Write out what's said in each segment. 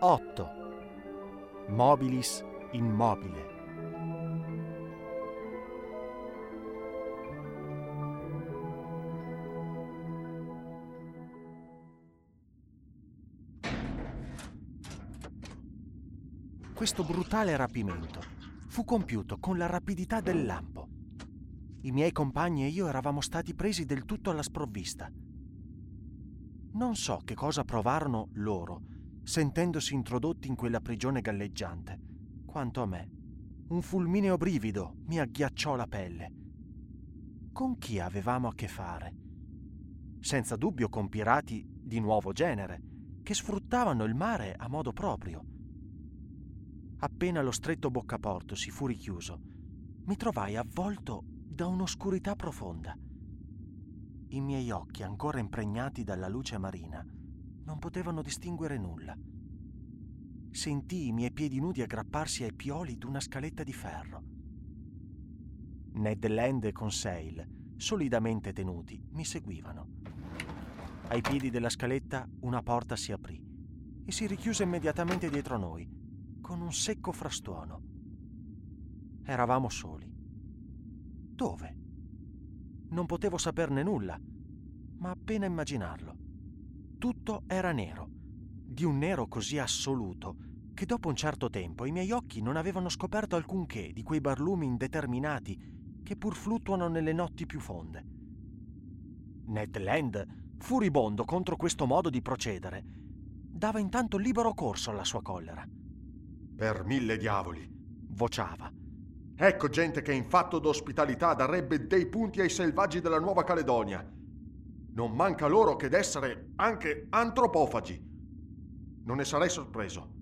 Otto. Mobilis immobile. Questo brutale rapimento fu compiuto con la rapidità del lampo. I miei compagni e io eravamo stati presi del tutto alla sprovvista. Non so che cosa provarono loro sentendosi introdotti in quella prigione galleggiante. Quanto a me, un fulmineo brivido mi agghiacciò la pelle. Con chi avevamo a che fare? Senza dubbio con pirati di nuovo genere, che sfruttavano il mare a modo proprio. Appena lo stretto boccaporto si fu richiuso, mi trovai avvolto da un'oscurità profonda. I miei occhi, ancora impregnati dalla luce marina, non potevano distinguere nulla. Sentii i miei piedi nudi aggrapparsi ai pioli d'una scaletta di ferro. Ned Land e Conseil, solidamente tenuti, mi seguivano. Ai piedi della scaletta una porta si aprì e si richiuse immediatamente dietro noi, con un secco frastuono. Eravamo soli. Dove? Non potevo saperne nulla, ma appena immaginarlo. Tutto era nero, di un nero così assoluto che dopo un certo tempo i miei occhi non avevano scoperto alcunché di quei barlumi indeterminati che pur fluttuano nelle notti più fonde. Ned Land, furibondo contro questo modo di procedere, dava intanto libero corso alla sua collera. Per mille diavoli, vociava. Ecco gente che in fatto d'ospitalità darebbe dei punti ai selvaggi della Nuova Caledonia non manca loro che d'essere anche antropofagi. Non ne sarei sorpreso,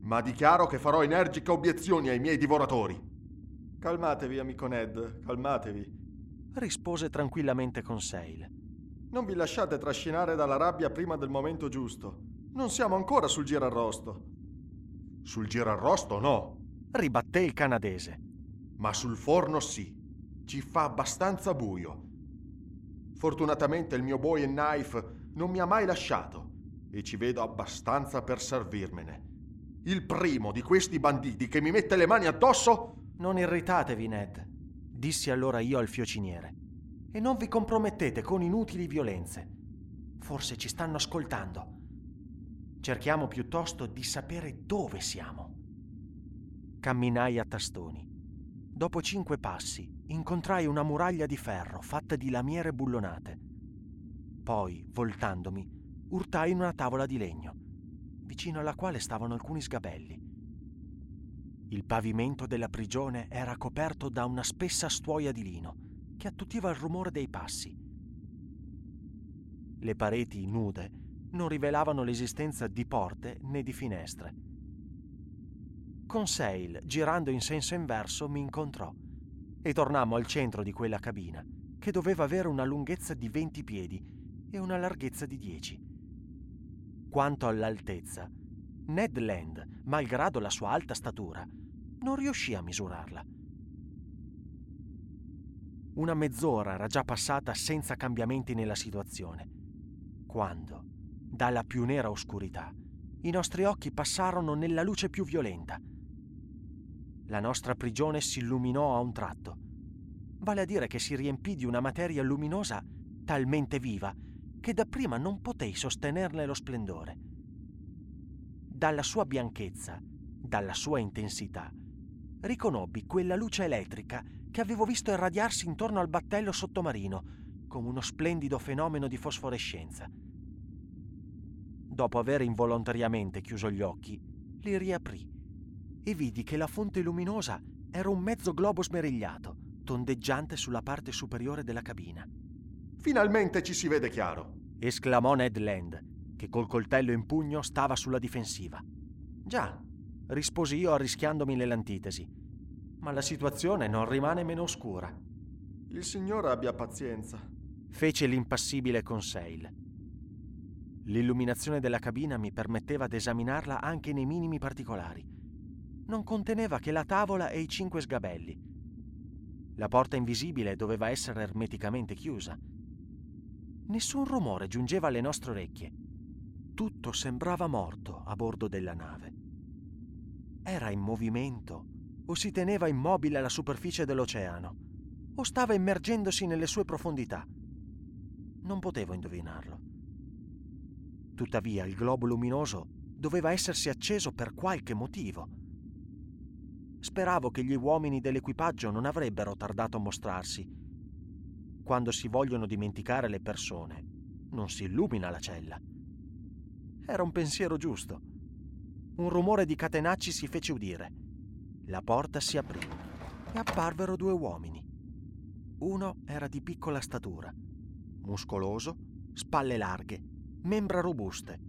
ma dichiaro che farò energiche obiezioni ai miei divoratori. Calmatevi, amico Ned, calmatevi, rispose tranquillamente Conseil. Non vi lasciate trascinare dalla rabbia prima del momento giusto. Non siamo ancora sul girarrosto. Sul girarrosto no, ribatté il canadese. Ma sul forno sì. Ci fa abbastanza buio Fortunatamente il mio bowie knife non mi ha mai lasciato e ci vedo abbastanza per servirmene. Il primo di questi banditi che mi mette le mani addosso... Non irritatevi, Ned, dissi allora io al fiociniere. E non vi compromettete con inutili violenze. Forse ci stanno ascoltando. Cerchiamo piuttosto di sapere dove siamo. Camminai a tastoni. Dopo cinque passi incontrai una muraglia di ferro fatta di lamiere bullonate. Poi, voltandomi, urtai in una tavola di legno, vicino alla quale stavano alcuni sgabelli. Il pavimento della prigione era coperto da una spessa stuoia di lino che attutiva il rumore dei passi. Le pareti nude non rivelavano l'esistenza di porte né di finestre. Conseil, girando in senso inverso, mi incontrò e tornammo al centro di quella cabina, che doveva avere una lunghezza di 20 piedi e una larghezza di 10. Quanto all'altezza, Ned Land, malgrado la sua alta statura, non riuscì a misurarla. Una mezz'ora era già passata senza cambiamenti nella situazione, quando, dalla più nera oscurità, i nostri occhi passarono nella luce più violenta. La nostra prigione si illuminò a un tratto. Vale a dire che si riempì di una materia luminosa talmente viva che dapprima non potei sostenerne lo splendore. Dalla sua bianchezza, dalla sua intensità, riconobbi quella luce elettrica che avevo visto irradiarsi intorno al battello sottomarino come uno splendido fenomeno di fosforescenza. Dopo aver involontariamente chiuso gli occhi, li riaprì e vidi che la fonte luminosa era un mezzo globo smerigliato, tondeggiante sulla parte superiore della cabina. Finalmente ci si vede chiaro, esclamò Ned Land, che col coltello in pugno stava sulla difensiva. Già, risposi io arrischiandomi nell'antitesi, ma la situazione non rimane meno oscura. Il signore abbia pazienza, fece l'impassibile Conseil. L'illuminazione della cabina mi permetteva di esaminarla anche nei minimi particolari. Non conteneva che la tavola e i cinque sgabelli. La porta invisibile doveva essere ermeticamente chiusa. Nessun rumore giungeva alle nostre orecchie. Tutto sembrava morto a bordo della nave. Era in movimento o si teneva immobile alla superficie dell'oceano o stava immergendosi nelle sue profondità. Non potevo indovinarlo. Tuttavia il globo luminoso doveva essersi acceso per qualche motivo. Speravo che gli uomini dell'equipaggio non avrebbero tardato a mostrarsi. Quando si vogliono dimenticare le persone, non si illumina la cella. Era un pensiero giusto. Un rumore di catenacci si fece udire. La porta si aprì e apparvero due uomini. Uno era di piccola statura, muscoloso, spalle larghe membra robuste,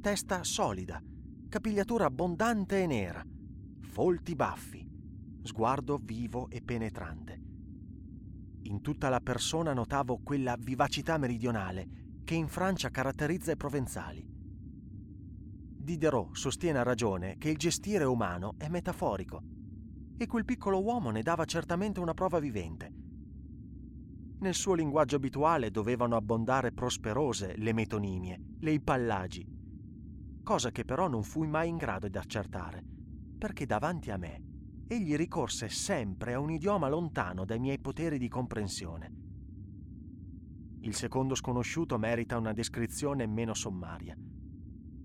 testa solida, capigliatura abbondante e nera, folti baffi, sguardo vivo e penetrante. In tutta la persona notavo quella vivacità meridionale che in Francia caratterizza i provenzali. Diderot sostiene a ragione che il gestire umano è metaforico e quel piccolo uomo ne dava certamente una prova vivente. Nel suo linguaggio abituale dovevano abbondare prosperose le metonimie, le ipallagi, cosa che però non fui mai in grado di accertare, perché davanti a me egli ricorse sempre a un idioma lontano dai miei poteri di comprensione. Il secondo sconosciuto merita una descrizione meno sommaria.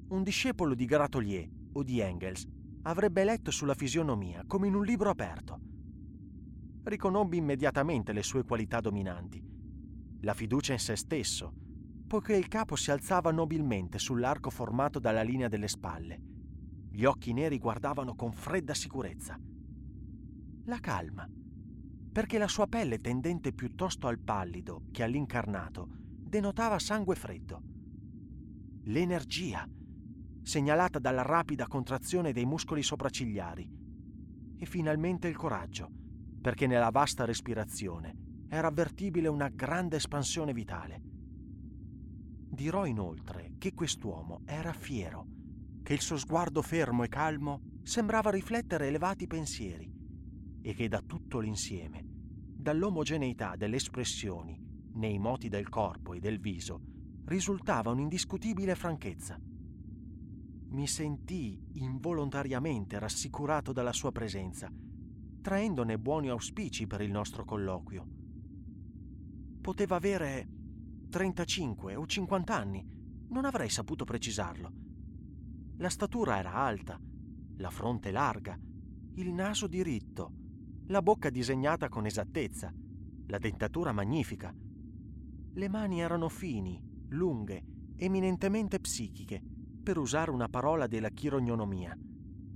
Un discepolo di Gratolier o di Engels avrebbe letto sulla fisionomia come in un libro aperto riconobbi immediatamente le sue qualità dominanti. La fiducia in se stesso, poiché il capo si alzava nobilmente sull'arco formato dalla linea delle spalle. Gli occhi neri guardavano con fredda sicurezza. La calma, perché la sua pelle tendente piuttosto al pallido che all'incarnato denotava sangue freddo. L'energia, segnalata dalla rapida contrazione dei muscoli sopraccigliari. E finalmente il coraggio, perché nella vasta respirazione era avvertibile una grande espansione vitale. Dirò inoltre che quest'uomo era fiero, che il suo sguardo fermo e calmo sembrava riflettere elevati pensieri e che da tutto l'insieme, dall'omogeneità delle espressioni nei moti del corpo e del viso, risultava un'indiscutibile franchezza. Mi sentii involontariamente rassicurato dalla sua presenza traendone buoni auspici per il nostro colloquio. Poteva avere 35 o 50 anni, non avrei saputo precisarlo. La statura era alta, la fronte larga, il naso diritto, la bocca disegnata con esattezza, la dentatura magnifica. Le mani erano fini, lunghe, eminentemente psichiche, per usare una parola della chirognonomia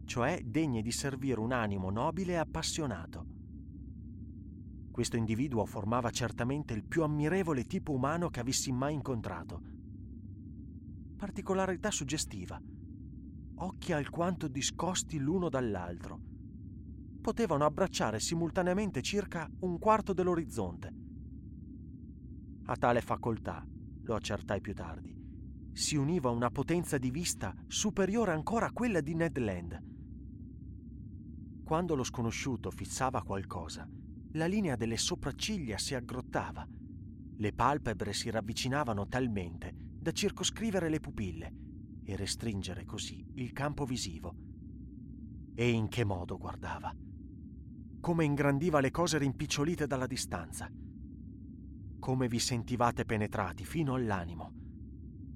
cioè degne di servire un animo nobile e appassionato. Questo individuo formava certamente il più ammirevole tipo umano che avessi mai incontrato. Particolarità suggestiva. Occhi alquanto discosti l'uno dall'altro. Potevano abbracciare simultaneamente circa un quarto dell'orizzonte. A tale facoltà, lo accertai più tardi, si univa una potenza di vista superiore ancora a quella di Ned Land quando lo sconosciuto fissava qualcosa, la linea delle sopracciglia si aggrottava. Le palpebre si ravvicinavano talmente da circoscrivere le pupille e restringere così il campo visivo. E in che modo guardava? Come ingrandiva le cose rimpicciolite dalla distanza. Come vi sentivate penetrati fino all'animo.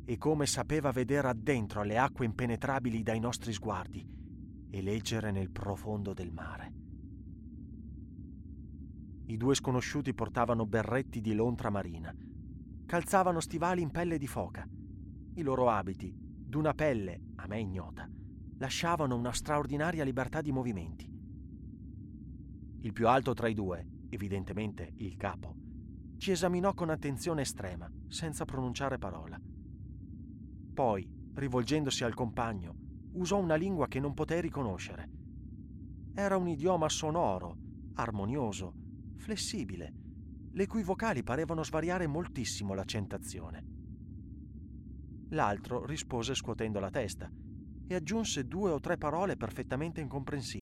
E come sapeva vedere addentro alle acque impenetrabili dai nostri sguardi e leggere nel profondo del mare. I due sconosciuti portavano berretti di lontra marina, calzavano stivali in pelle di foca. I loro abiti, d'una pelle a me ignota, lasciavano una straordinaria libertà di movimenti. Il più alto tra i due, evidentemente il capo, ci esaminò con attenzione estrema, senza pronunciare parola. Poi, rivolgendosi al compagno, usò una lingua che non potei riconoscere. Era un idioma sonoro, armonioso, flessibile, le cui vocali parevano svariare moltissimo l'accentazione. L'altro rispose scuotendo la testa e aggiunse due o tre parole perfettamente incomprensibili.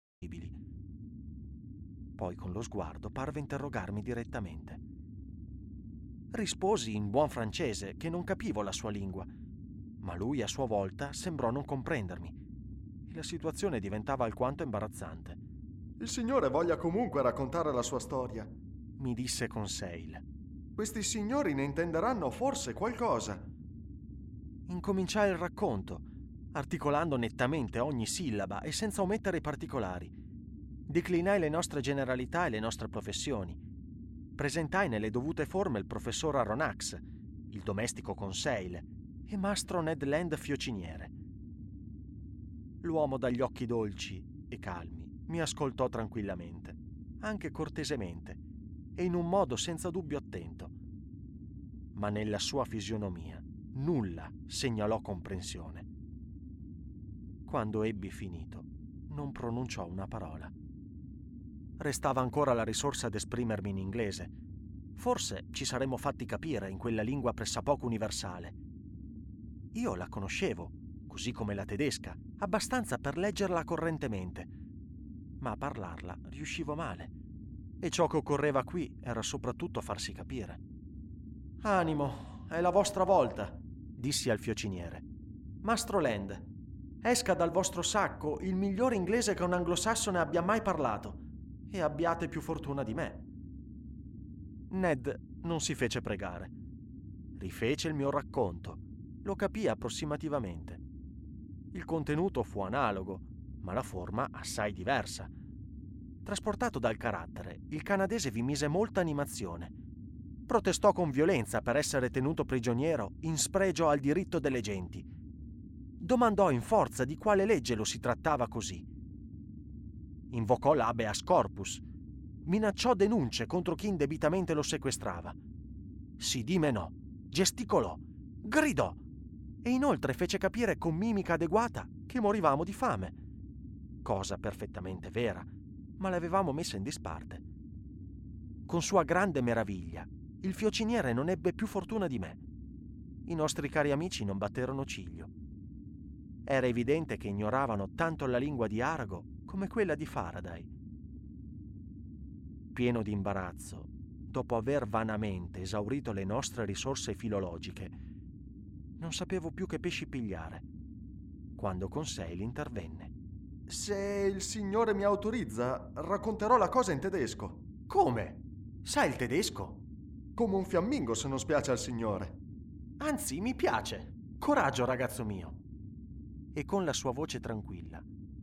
Poi con lo sguardo parve interrogarmi direttamente. Risposi in buon francese che non capivo la sua lingua, ma lui a sua volta sembrò non comprendermi e la situazione diventava alquanto imbarazzante. Il signore voglia comunque raccontare la sua storia, mi disse con Sale. Questi signori ne intenderanno forse qualcosa. Incominciai il racconto, articolando nettamente ogni sillaba e senza omettere i particolari. Declinai le nostre generalità e le nostre professioni. Presentai nelle dovute forme il professor Aronax, il domestico Conseil e mastro Ned Land fiociniere. L'uomo dagli occhi dolci e calmi mi ascoltò tranquillamente, anche cortesemente e in un modo senza dubbio attento. Ma nella sua fisionomia nulla segnalò comprensione. Quando ebbi finito, non pronunciò una parola restava ancora la risorsa d'esprimermi in inglese. Forse ci saremmo fatti capire in quella lingua pressappoco universale. Io la conoscevo, così come la tedesca, abbastanza per leggerla correntemente, ma a parlarla riuscivo male. E ciò che occorreva qui era soprattutto farsi capire. Animo, è la vostra volta, dissi al fiociniere. Mastro Land, esca dal vostro sacco il miglior inglese che un anglosassone abbia mai parlato e abbiate più fortuna di me. Ned non si fece pregare. Rifece il mio racconto. Lo capì approssimativamente. Il contenuto fu analogo, ma la forma assai diversa. Trasportato dal carattere, il canadese vi mise molta animazione. Protestò con violenza per essere tenuto prigioniero in spregio al diritto delle genti. Domandò in forza di quale legge lo si trattava così invocò l'habeas corpus, minacciò denunce contro chi indebitamente lo sequestrava. Si dimenò, gesticolò, gridò e inoltre fece capire con mimica adeguata che morivamo di fame. Cosa perfettamente vera, ma l'avevamo messa in disparte. Con sua grande meraviglia, il fiociniere non ebbe più fortuna di me. I nostri cari amici non batterono ciglio. Era evidente che ignoravano tanto la lingua di Arago come quella di Faraday. Pieno di imbarazzo, dopo aver vanamente esaurito le nostre risorse filologiche, non sapevo più che pesci pigliare, quando Conseil intervenne. Se il signore mi autorizza, racconterò la cosa in tedesco. Come? Sai il tedesco? Come un fiammingo se non spiace al signore. Anzi, mi piace. Coraggio, ragazzo mio! E con la sua voce tranquilla,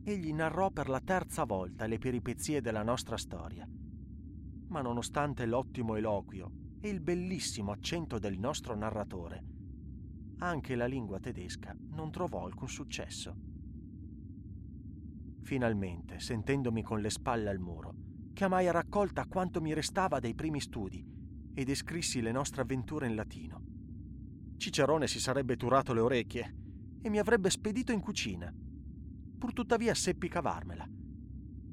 egli narrò per la terza volta le peripezie della nostra storia. Ma nonostante l'ottimo eloquio e il bellissimo accento del nostro narratore, anche la lingua tedesca non trovò alcun successo. Finalmente, sentendomi con le spalle al muro, chiamai a raccolta quanto mi restava dei primi studi e descrissi le nostre avventure in latino. Cicerone si sarebbe turato le orecchie e mi avrebbe spedito in cucina. Purtuttavia seppi cavarmela.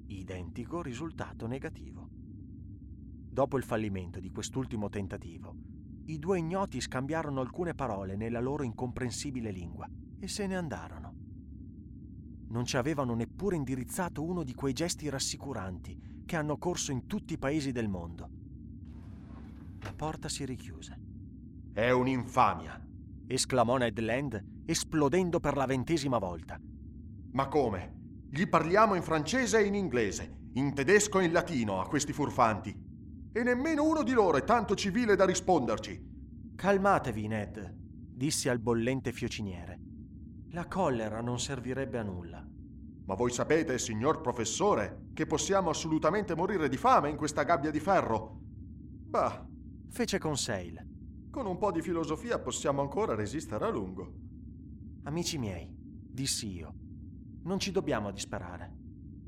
Identico risultato negativo. Dopo il fallimento di quest'ultimo tentativo, i due ignoti scambiarono alcune parole nella loro incomprensibile lingua e se ne andarono. Non ci avevano neppure indirizzato uno di quei gesti rassicuranti che hanno corso in tutti i paesi del mondo. La porta si richiuse. È un'infamia! esclamò Ned Land, esplodendo per la ventesima volta. Ma come? Gli parliamo in francese e in inglese, in tedesco e in latino a questi furfanti. E nemmeno uno di loro è tanto civile da risponderci. Calmatevi, Ned, dissi al bollente fiociniere. La collera non servirebbe a nulla. Ma voi sapete, signor professore, che possiamo assolutamente morire di fame in questa gabbia di ferro. Bah, fece Conseil. Con un po' di filosofia possiamo ancora resistere a lungo. Amici miei, dissi io, non ci dobbiamo disperare.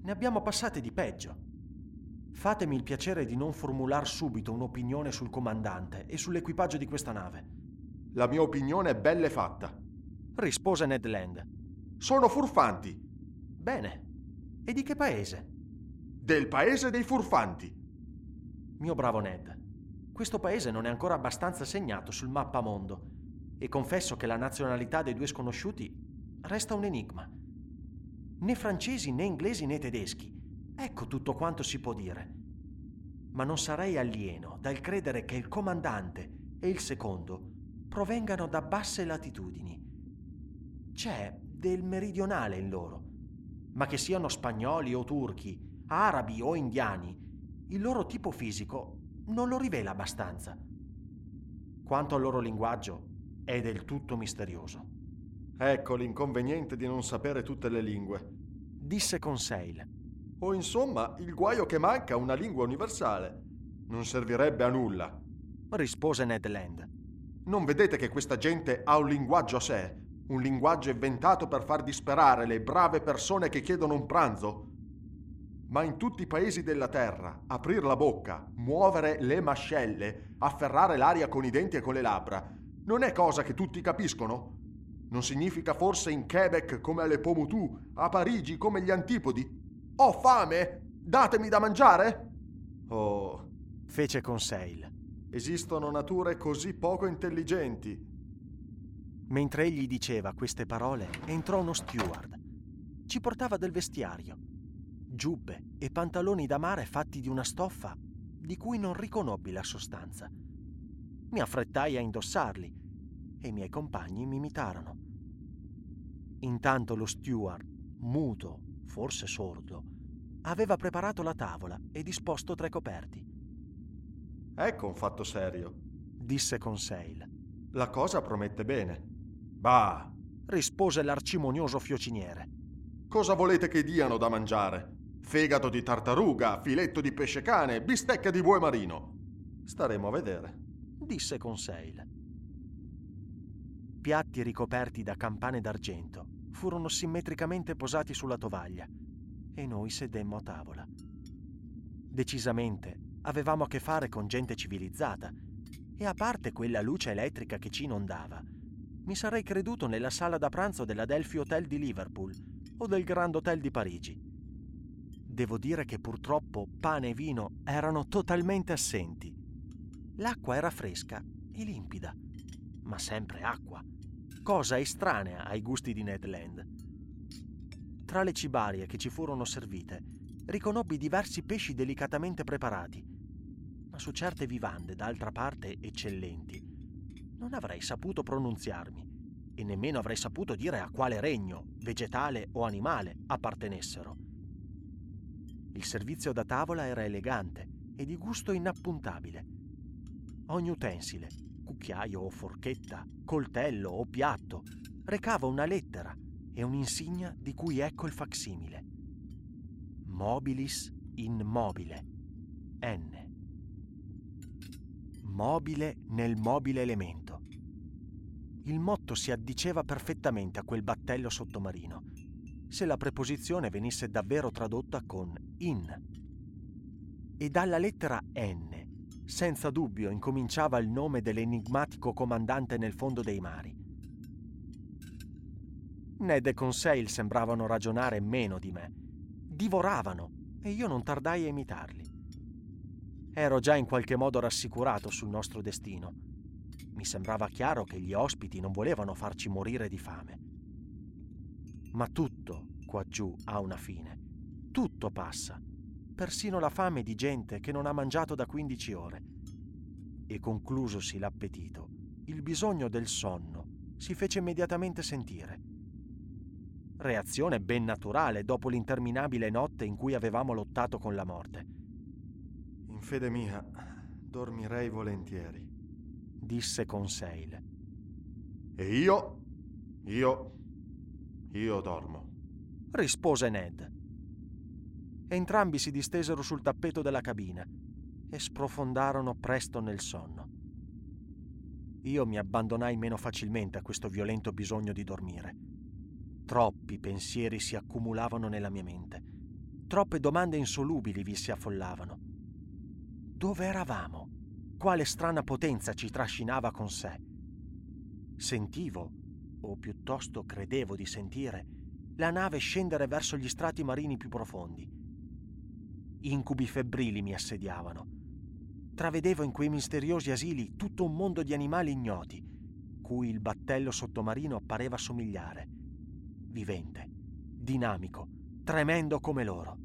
Ne abbiamo passate di peggio. Fatemi il piacere di non formular subito un'opinione sul comandante e sull'equipaggio di questa nave. La mia opinione è bella e fatta, rispose Ned Land. Sono furfanti. Bene. E di che paese? Del paese dei furfanti. Mio bravo Ned, questo paese non è ancora abbastanza segnato sul mappamondo e confesso che la nazionalità dei due sconosciuti resta un enigma. Né francesi né inglesi né tedeschi Ecco tutto quanto si può dire. Ma non sarei alieno dal credere che il comandante e il secondo provengano da basse latitudini. C'è del meridionale in loro, ma che siano spagnoli o turchi, arabi o indiani, il loro tipo fisico non lo rivela abbastanza. Quanto al loro linguaggio, è del tutto misterioso. Ecco l'inconveniente di non sapere tutte le lingue, disse Conseil. O insomma, il guaio che manca una lingua universale. Non servirebbe a nulla, rispose Ned Land. Non vedete che questa gente ha un linguaggio a sé? Un linguaggio inventato per far disperare le brave persone che chiedono un pranzo? Ma in tutti i paesi della terra, aprire la bocca, muovere le mascelle, afferrare l'aria con i denti e con le labbra, non è cosa che tutti capiscono? Non significa forse in Quebec come alle Pomotou, a Parigi come gli Antipodi, ho fame! Datemi da mangiare? Oh, fece Conseil. Esistono nature così poco intelligenti. Mentre egli diceva queste parole, entrò uno steward. Ci portava del vestiario, giubbe e pantaloni da mare fatti di una stoffa di cui non riconobbi la sostanza. Mi affrettai a indossarli e i miei compagni mi imitarono. Intanto lo steward, muto forse sordo, aveva preparato la tavola e disposto tre coperti. Ecco un fatto serio, disse Conseil. La cosa promette bene. Bah, rispose l'arcimonioso fiociniere. Cosa volete che diano da mangiare? Fegato di tartaruga, filetto di pesce cane, bistecca di bue marino. Staremo a vedere, disse Conseil. Piatti ricoperti da campane d'argento furono simmetricamente posati sulla tovaglia e noi sedemmo a tavola. Decisamente avevamo a che fare con gente civilizzata e a parte quella luce elettrica che ci inondava, mi sarei creduto nella sala da pranzo dell'Adelphi Hotel di Liverpool o del Grand Hotel di Parigi. Devo dire che purtroppo pane e vino erano totalmente assenti. L'acqua era fresca e limpida, ma sempre acqua cosa estranea ai gusti di Ned Land. Tra le cibarie che ci furono servite, riconobbi diversi pesci delicatamente preparati, ma su certe vivande, d'altra parte eccellenti, non avrei saputo pronunziarmi e nemmeno avrei saputo dire a quale regno, vegetale o animale, appartenessero. Il servizio da tavola era elegante e di gusto inappuntabile. Ogni utensile, cucchiaio o forchetta, coltello o piatto, recava una lettera e un'insignia di cui ecco il facsimile. Mobilis in mobile. N. Mobile nel mobile elemento. Il motto si addiceva perfettamente a quel battello sottomarino, se la preposizione venisse davvero tradotta con in. E dalla lettera N, senza dubbio, incominciava il nome dell'enigmatico comandante nel fondo dei mari. Ned e Conseil sembravano ragionare meno di me. Divoravano e io non tardai a imitarli. Ero già in qualche modo rassicurato sul nostro destino. Mi sembrava chiaro che gli ospiti non volevano farci morire di fame. Ma tutto qua giù ha una fine. Tutto passa, persino la fame di gente che non ha mangiato da 15 ore. E conclusosi l'appetito, il bisogno del sonno si fece immediatamente sentire reazione ben naturale dopo l'interminabile notte in cui avevamo lottato con la morte. In fede mia, dormirei volentieri, disse Conseil. E io? Io? Io dormo, rispose Ned. Entrambi si distesero sul tappeto della cabina e sprofondarono presto nel sonno. Io mi abbandonai meno facilmente a questo violento bisogno di dormire. Troppi pensieri si accumulavano nella mia mente. Troppe domande insolubili vi si affollavano. Dove eravamo? Quale strana potenza ci trascinava con sé? Sentivo, o piuttosto credevo di sentire, la nave scendere verso gli strati marini più profondi. Incubi febbrili mi assediavano. Travedevo in quei misteriosi asili tutto un mondo di animali ignoti, cui il battello sottomarino pareva somigliare vivente, dinamico, tremendo come loro.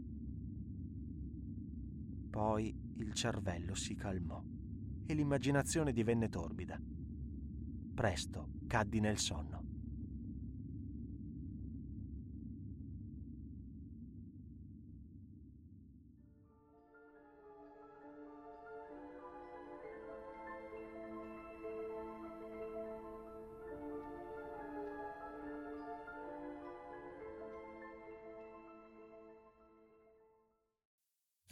Poi il cervello si calmò e l'immaginazione divenne torbida. Presto caddi nel sonno.